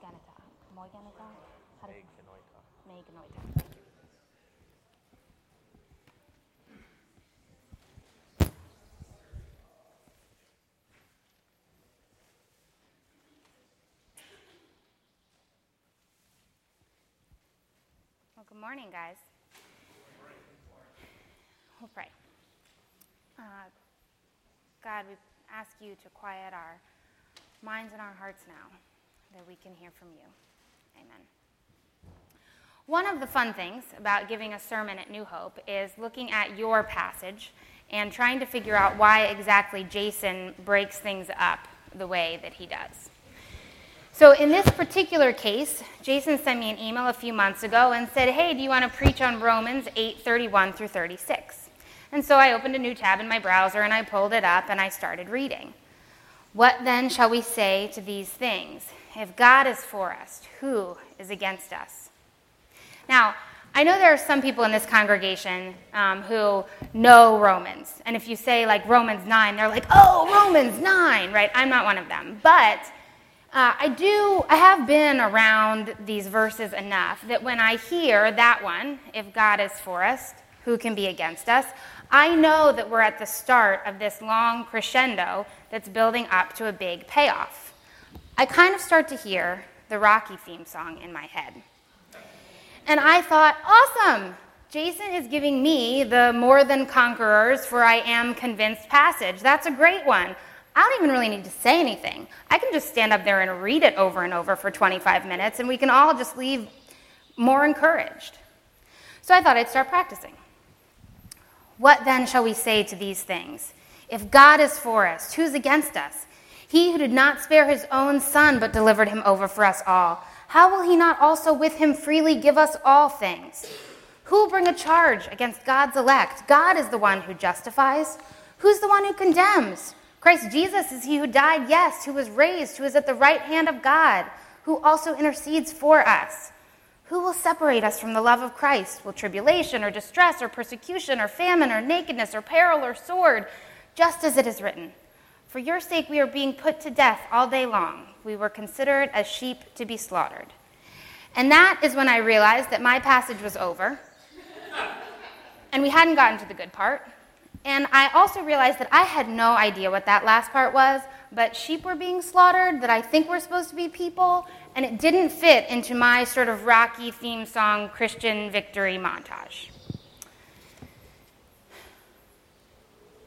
Moiganita. Moiganita? How do Meganoita. Well, good morning, guys. We'll pray. Uh, God, we ask you to quiet our minds and our hearts now that we can hear from you. Amen. One of the fun things about giving a sermon at New Hope is looking at your passage and trying to figure out why exactly Jason breaks things up the way that he does. So, in this particular case, Jason sent me an email a few months ago and said, Hey, do you want to preach on Romans 8 31 through 36? And so I opened a new tab in my browser and I pulled it up and I started reading. What then shall we say to these things? If God is for us, who is against us? Now, I know there are some people in this congregation um, who know Romans. And if you say, like, Romans 9, they're like, oh, Romans 9, right? I'm not one of them. But uh, I do, I have been around these verses enough that when I hear that one, if God is for us, who can be against us? I know that we're at the start of this long crescendo that's building up to a big payoff. I kind of start to hear the Rocky theme song in my head. And I thought, awesome! Jason is giving me the more than conquerors for I am convinced passage. That's a great one. I don't even really need to say anything. I can just stand up there and read it over and over for 25 minutes, and we can all just leave more encouraged. So I thought I'd start practicing. What then shall we say to these things? If God is for us, who's against us? He who did not spare his own son, but delivered him over for us all, how will he not also with him freely give us all things? Who will bring a charge against God's elect? God is the one who justifies. Who's the one who condemns? Christ Jesus is he who died, yes, who was raised, who is at the right hand of God, who also intercedes for us. Who will separate us from the love of Christ? Will tribulation or distress or persecution or famine or nakedness or peril or sword? Just as it is written For your sake we are being put to death all day long. We were considered as sheep to be slaughtered. And that is when I realized that my passage was over. and we hadn't gotten to the good part. And I also realized that I had no idea what that last part was, but sheep were being slaughtered, that I think we're supposed to be people, and it didn't fit into my sort of rocky theme song Christian victory montage.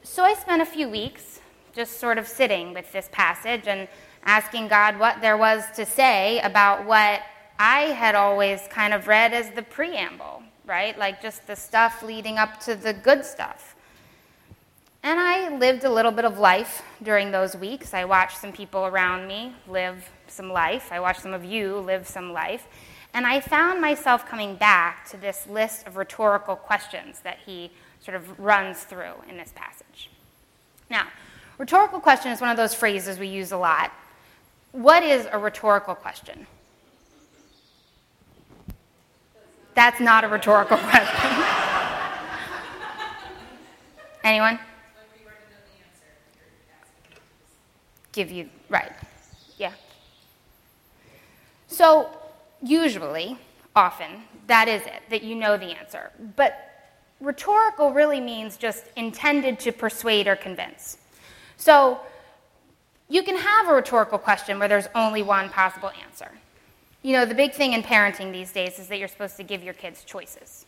So I spent a few weeks just sort of sitting with this passage and asking God what there was to say about what I had always kind of read as the preamble, right? Like just the stuff leading up to the good stuff. And I lived a little bit of life during those weeks. I watched some people around me live some life. I watched some of you live some life. And I found myself coming back to this list of rhetorical questions that he sort of runs through in this passage. Now, rhetorical question is one of those phrases we use a lot. What is a rhetorical question? That's not a rhetorical question. Anyone? Give you, right. Yeah. So, usually, often, that is it, that you know the answer. But rhetorical really means just intended to persuade or convince. So, you can have a rhetorical question where there's only one possible answer. You know, the big thing in parenting these days is that you're supposed to give your kids choices.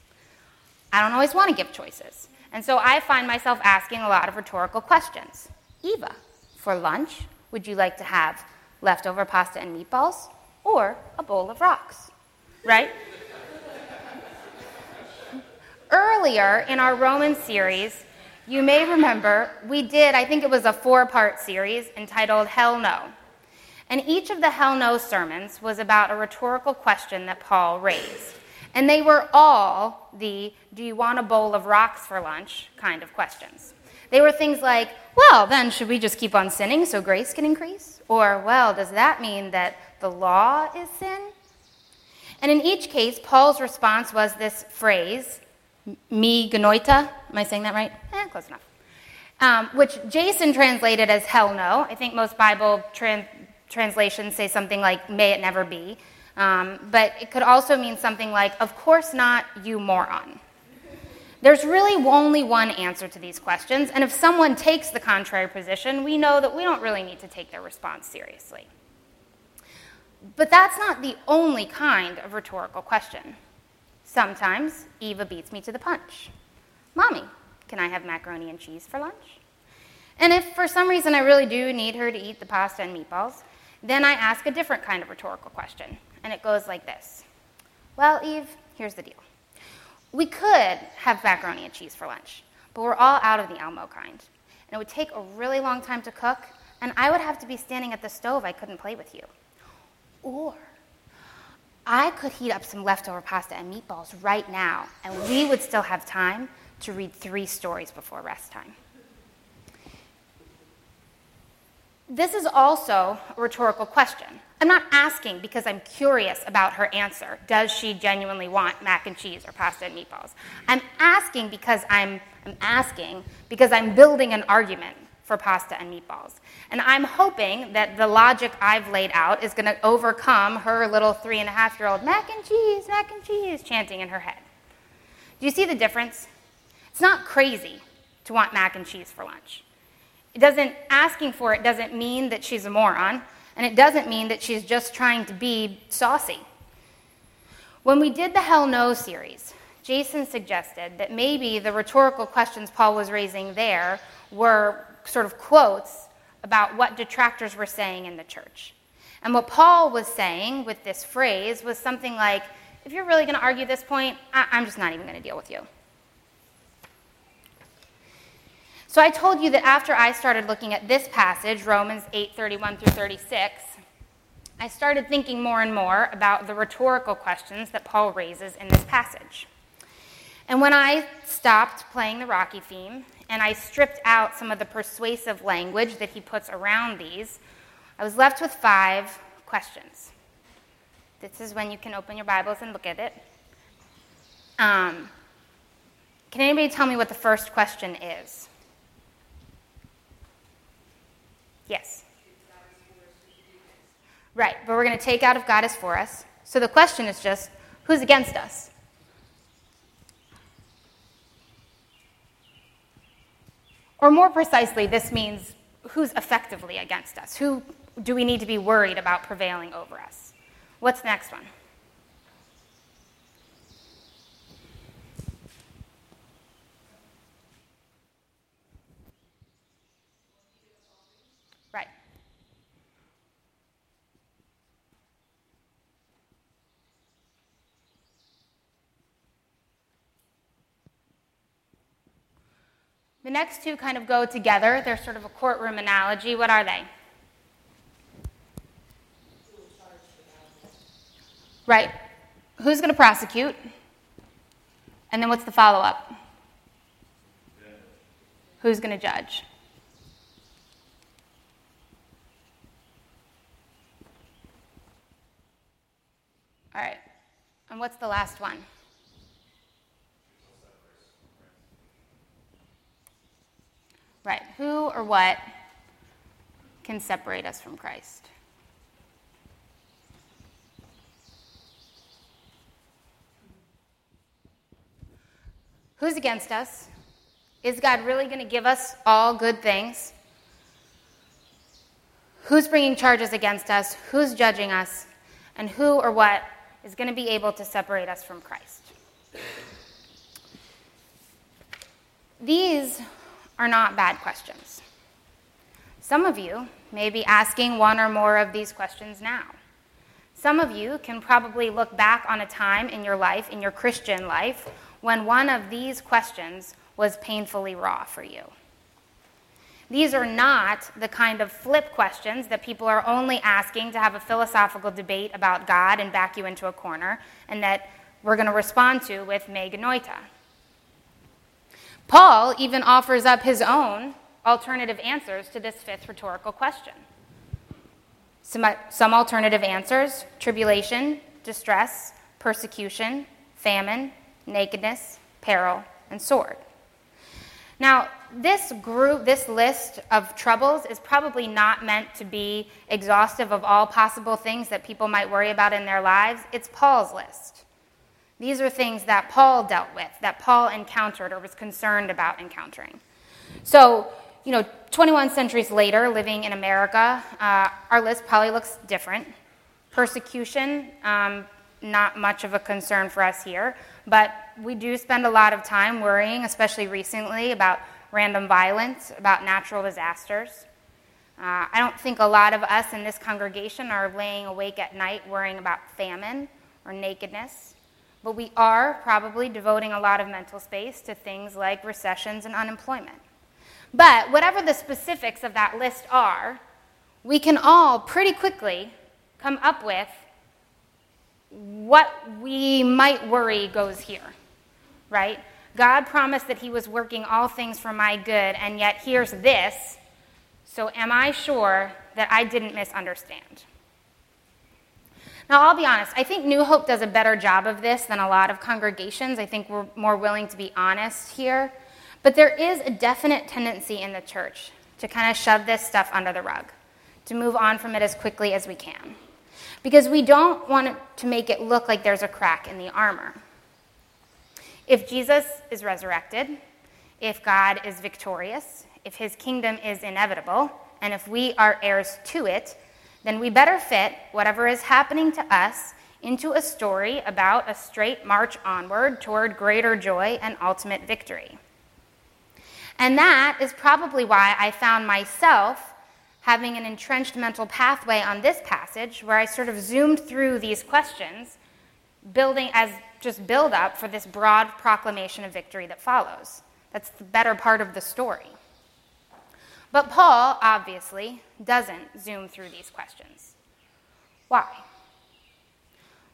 I don't always want to give choices. And so I find myself asking a lot of rhetorical questions. Eva, for lunch, would you like to have leftover pasta and meatballs or a bowl of rocks, right? Earlier in our Roman series, you may remember we did, I think it was a four part series entitled Hell No. And each of the Hell No sermons was about a rhetorical question that Paul raised. And they were all the do you want a bowl of rocks for lunch kind of questions. They were things like, well, then should we just keep on sinning so grace can increase? Or, well, does that mean that the law is sin? And in each case, Paul's response was this phrase, me genoita. Am I saying that right? Eh, close enough. Um, which Jason translated as hell no. I think most Bible trans- translations say something like, may it never be. Um, but it could also mean something like, of course not, you moron. There's really only one answer to these questions, and if someone takes the contrary position, we know that we don't really need to take their response seriously. But that's not the only kind of rhetorical question. Sometimes Eva beats me to the punch. Mommy, can I have macaroni and cheese for lunch? And if for some reason I really do need her to eat the pasta and meatballs, then I ask a different kind of rhetorical question. And it goes like this Well, Eve, here's the deal. We could have macaroni and cheese for lunch, but we're all out of the Elmo kind. And it would take a really long time to cook, and I would have to be standing at the stove. I couldn't play with you. Or I could heat up some leftover pasta and meatballs right now, and we would still have time to read three stories before rest time. This is also a rhetorical question. I'm not asking because I'm curious about her answer. Does she genuinely want mac and cheese or pasta and meatballs? I'm asking because I'm, I'm asking because I'm building an argument for pasta and meatballs. And I'm hoping that the logic I've laid out is going to overcome her little three and a half year old mac and cheese, mac and cheese chanting in her head. Do you see the difference? It's not crazy to want mac and cheese for lunch. It doesn't, asking for it doesn't mean that she's a moron, and it doesn't mean that she's just trying to be saucy. When we did the Hell No series, Jason suggested that maybe the rhetorical questions Paul was raising there were sort of quotes about what detractors were saying in the church. And what Paul was saying with this phrase was something like, if you're really going to argue this point, I- am just not even going to deal with you. So I told you that after I started looking at this passage, Romans 8 31 through 36, I started thinking more and more about the rhetorical questions that Paul raises in this passage. And when I stopped playing the Rocky theme and I stripped out some of the persuasive language that he puts around these, I was left with five questions. This is when you can open your Bibles and look at it. Um, can anybody tell me what the first question is? Yes. Right, but we're going to take out if God is for us. So the question is just who's against us? Or more precisely, this means who's effectively against us? Who do we need to be worried about prevailing over us? What's the next one? Right. The next two kind of go together. They're sort of a courtroom analogy. What are they? Right. Who's going to prosecute? And then what's the follow up? Who's going to judge? All right. And what's the last one? Right. Who or what can separate us from Christ? Who's against us? Is God really going to give us all good things? Who's bringing charges against us? Who's judging us? And who or what is going to be able to separate us from Christ? These are not bad questions. Some of you may be asking one or more of these questions now. Some of you can probably look back on a time in your life, in your Christian life, when one of these questions was painfully raw for you. These are not the kind of flip questions that people are only asking to have a philosophical debate about God and back you into a corner, and that we're going to respond to with me genoito. Paul even offers up his own alternative answers to this fifth rhetorical question. Some, some alternative answers tribulation, distress, persecution, famine, nakedness, peril, and sword. Now, this group, this list of troubles is probably not meant to be exhaustive of all possible things that people might worry about in their lives. It's Paul's list. These are things that Paul dealt with, that Paul encountered or was concerned about encountering. So, you know, 21 centuries later, living in America, uh, our list probably looks different. Persecution, um, not much of a concern for us here, but we do spend a lot of time worrying, especially recently, about random violence, about natural disasters. Uh, I don't think a lot of us in this congregation are laying awake at night worrying about famine or nakedness, but we are probably devoting a lot of mental space to things like recessions and unemployment. But whatever the specifics of that list are, we can all pretty quickly come up with what we might worry goes here, right? God promised that He was working all things for my good, and yet here's this. So, am I sure that I didn't misunderstand? Now, I'll be honest, I think New Hope does a better job of this than a lot of congregations. I think we're more willing to be honest here. But there is a definite tendency in the church to kind of shove this stuff under the rug, to move on from it as quickly as we can. Because we don't want to make it look like there's a crack in the armor. If Jesus is resurrected, if God is victorious, if his kingdom is inevitable, and if we are heirs to it, then we better fit whatever is happening to us into a story about a straight march onward toward greater joy and ultimate victory. And that is probably why I found myself having an entrenched mental pathway on this passage where I sort of zoomed through these questions, building as just build up for this broad proclamation of victory that follows. That's the better part of the story. But Paul, obviously, doesn't zoom through these questions. Why?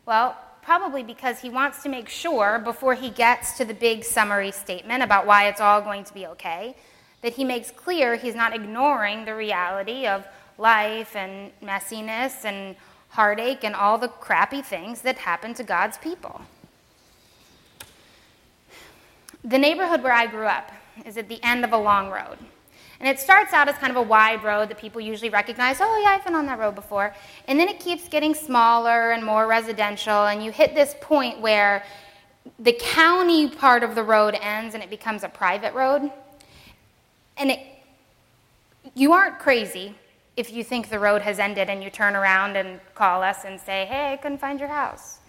Well, probably because he wants to make sure before he gets to the big summary statement about why it's all going to be okay, that he makes clear he's not ignoring the reality of life and messiness and heartache and all the crappy things that happen to God's people. The neighborhood where I grew up is at the end of a long road. And it starts out as kind of a wide road that people usually recognize. Oh, yeah, I've been on that road before. And then it keeps getting smaller and more residential, and you hit this point where the county part of the road ends and it becomes a private road. And it, you aren't crazy if you think the road has ended and you turn around and call us and say, hey, I couldn't find your house.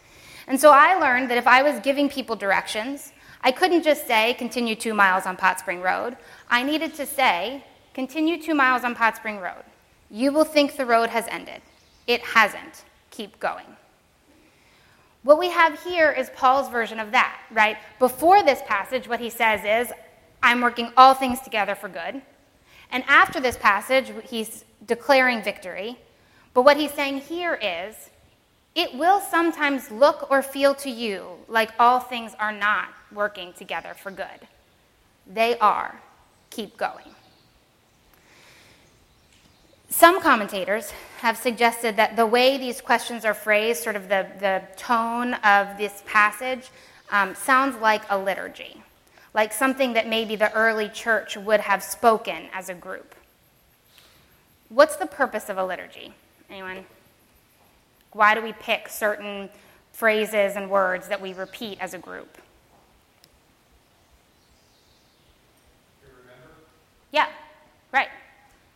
And so I learned that if I was giving people directions, I couldn't just say, continue two miles on Pot Spring Road. I needed to say, continue two miles on Pot Spring Road. You will think the road has ended. It hasn't. Keep going. What we have here is Paul's version of that, right? Before this passage, what he says is, I'm working all things together for good. And after this passage, he's declaring victory. But what he's saying here is, it will sometimes look or feel to you like all things are not working together for good. They are. Keep going. Some commentators have suggested that the way these questions are phrased, sort of the, the tone of this passage, um, sounds like a liturgy, like something that maybe the early church would have spoken as a group. What's the purpose of a liturgy? Anyone? Why do we pick certain phrases and words that we repeat as a group? Yeah, right.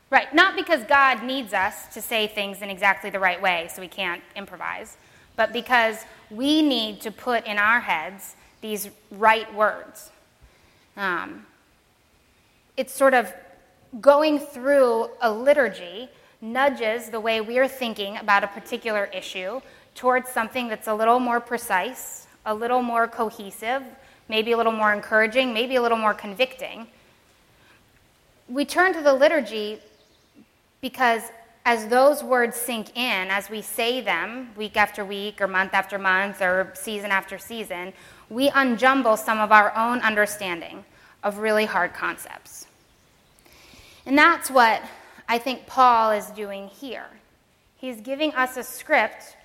Right. Not because God needs us to say things in exactly the right way so we can't improvise, but because we need to put in our heads these right words. Um, it's sort of going through a liturgy nudges the way we're thinking about a particular issue towards something that's a little more precise, a little more cohesive, maybe a little more encouraging, maybe a little more convicting. We turn to the liturgy because as those words sink in, as we say them week after week, or month after month, or season after season, we unjumble some of our own understanding of really hard concepts. And that's what I think Paul is doing here. He's giving us a script,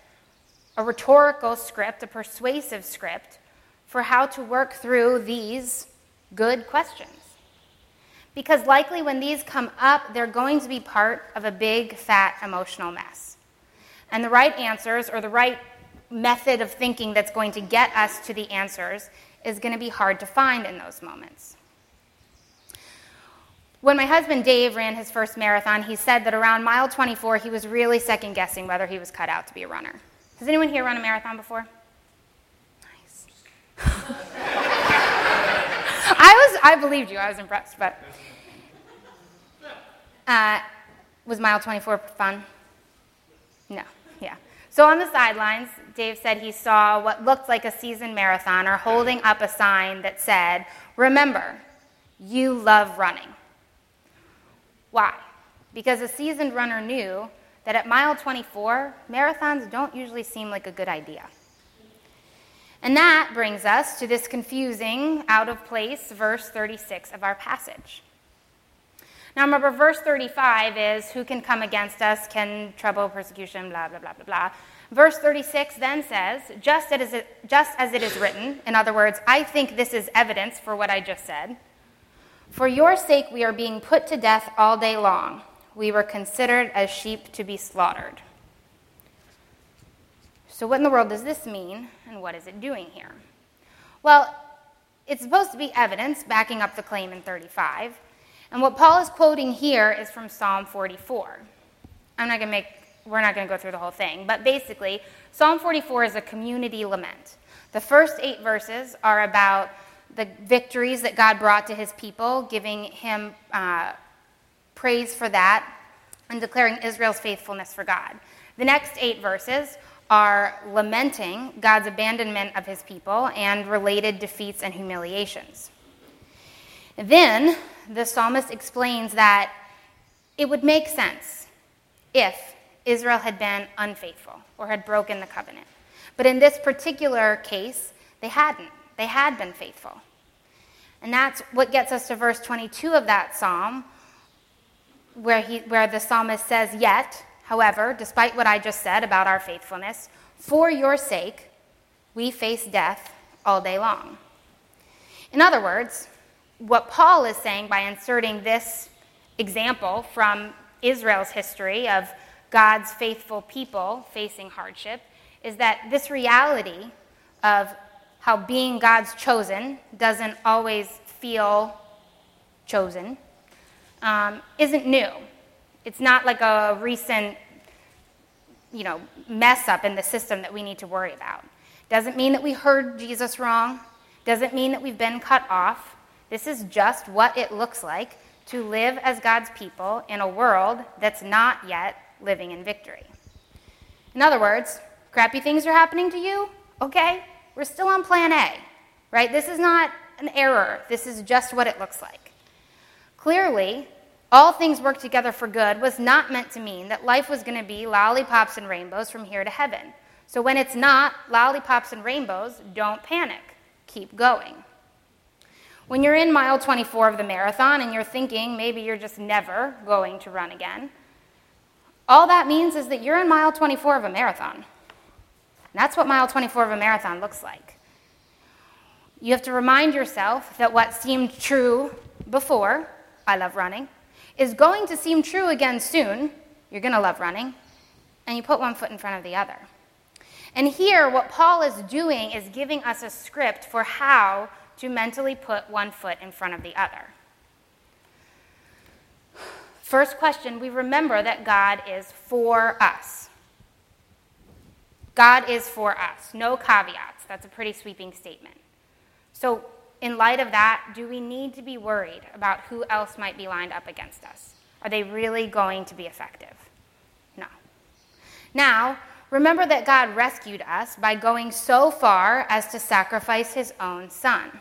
a rhetorical script, a persuasive script for how to work through these good questions. Because likely when these come up, they're going to be part of a big, fat emotional mess. And the right answers or the right method of thinking that's going to get us to the answers is going to be hard to find in those moments. When my husband Dave ran his first marathon, he said that around mile 24, he was really second guessing whether he was cut out to be a runner. Has anyone here run a marathon before? I was, I believed you. I was impressed, but uh, was mile 24 fun? No. Yeah. So on the sidelines, Dave said he saw what looked like a seasoned marathoner holding up a sign that said, "Remember, you love running." Why? Because a seasoned runner knew that at mile 24, marathons don't usually seem like a good idea. And that brings us to this confusing, out of place verse 36 of our passage. Now remember, verse 35 is who can come against us, can trouble, persecution, blah, blah, blah, blah, blah. Verse 36 then says, just as, it, just as it is written, in other words, I think this is evidence for what I just said. For your sake, we are being put to death all day long. We were considered as sheep to be slaughtered. So, what in the world does this mean, and what is it doing here? Well, it's supposed to be evidence backing up the claim in 35. And what Paul is quoting here is from Psalm 44. I'm not going to make, we're not going to go through the whole thing, but basically, Psalm 44 is a community lament. The first eight verses are about the victories that God brought to his people, giving him uh, praise for that, and declaring Israel's faithfulness for God. The next eight verses are lamenting God's abandonment of his people and related defeats and humiliations. Then the psalmist explains that it would make sense if Israel had been unfaithful or had broken the covenant. But in this particular case, they hadn't. They had been faithful. And that's what gets us to verse 22 of that psalm, where, he, where the psalmist says, Yet, however, despite what I just said about our faithfulness, for your sake, we face death all day long. In other words, what Paul is saying by inserting this example from Israel's history of God's faithful people facing hardship is that this reality of how being God's chosen doesn't always feel chosen um, isn't new. It's not like a recent, you know, mess up in the system that we need to worry about. Doesn't mean that we heard Jesus wrong. Doesn't mean that we've been cut off. This is just what it looks like to live as God's people in a world that's not yet living in victory. In other words, crappy things are happening to you? Okay, we're still on plan A, right? This is not an error, this is just what it looks like. Clearly, all things work together for good was not meant to mean that life was going to be lollipops and rainbows from here to heaven. So when it's not lollipops and rainbows, don't panic. Keep going. When you're in mile 24 of the marathon and you're thinking maybe you're just never going to run again, all that means is that you're in mile 24 of a marathon. And that's what mile 24 of a marathon looks like. You have to remind yourself that what seemed true before, I love running, is going to seem true again soon. You're going to love running. And you put one foot in front of the other. And here, what Paul is doing is giving us a script for how to mentally put one foot in front of the other. First question we remember that God is for us. God is for us. No caveats. That's a pretty sweeping statement. So, in light of that, do we need to be worried about who else might be lined up against us? Are they really going to be effective? No. Now, remember that God rescued us by going so far as to sacrifice his own son.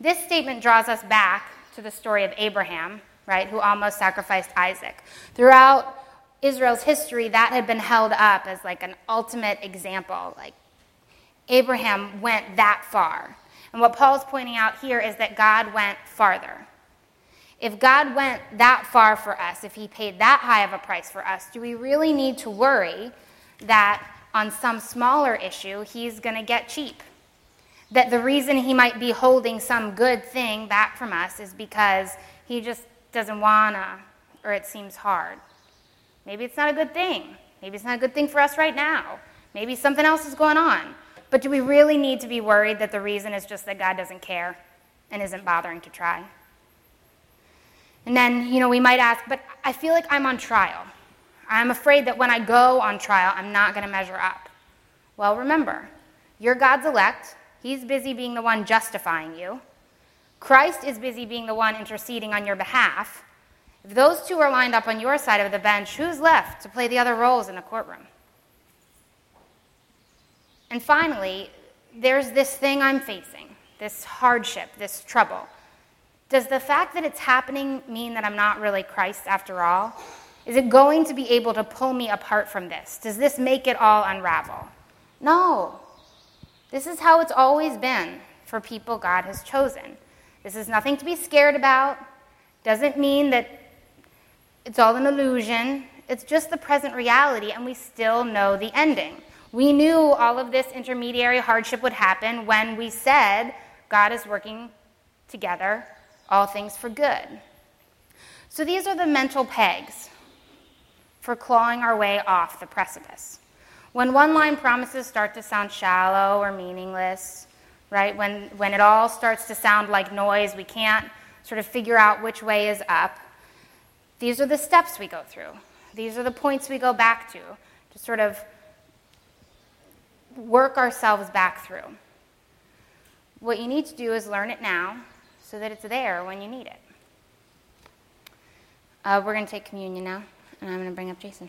This statement draws us back to the story of Abraham, right, who almost sacrificed Isaac. Throughout Israel's history, that had been held up as like an ultimate example. Like Abraham went that far. And what Paul's pointing out here is that God went farther. If God went that far for us, if he paid that high of a price for us, do we really need to worry that on some smaller issue he's going to get cheap? That the reason he might be holding some good thing back from us is because he just doesn't wanna, or it seems hard. Maybe it's not a good thing. Maybe it's not a good thing for us right now. Maybe something else is going on. But do we really need to be worried that the reason is just that God doesn't care and isn't bothering to try? And then, you know, we might ask, but I feel like I'm on trial. I'm afraid that when I go on trial, I'm not going to measure up. Well, remember, you're God's elect. He's busy being the one justifying you. Christ is busy being the one interceding on your behalf. If those two are lined up on your side of the bench, who's left to play the other roles in the courtroom? And finally, there's this thing I'm facing, this hardship, this trouble. Does the fact that it's happening mean that I'm not really Christ after all? Is it going to be able to pull me apart from this? Does this make it all unravel? No. This is how it's always been for people God has chosen. This is nothing to be scared about. Doesn't mean that it's all an illusion. It's just the present reality, and we still know the ending. We knew all of this intermediary hardship would happen when we said God is working together, all things for good. So these are the mental pegs for clawing our way off the precipice. When one line promises start to sound shallow or meaningless, right? When, when it all starts to sound like noise, we can't sort of figure out which way is up. These are the steps we go through. These are the points we go back to to sort of work ourselves back through. What you need to do is learn it now so that it's there when you need it. Uh, we're going to take communion now, and I'm going to bring up Jason.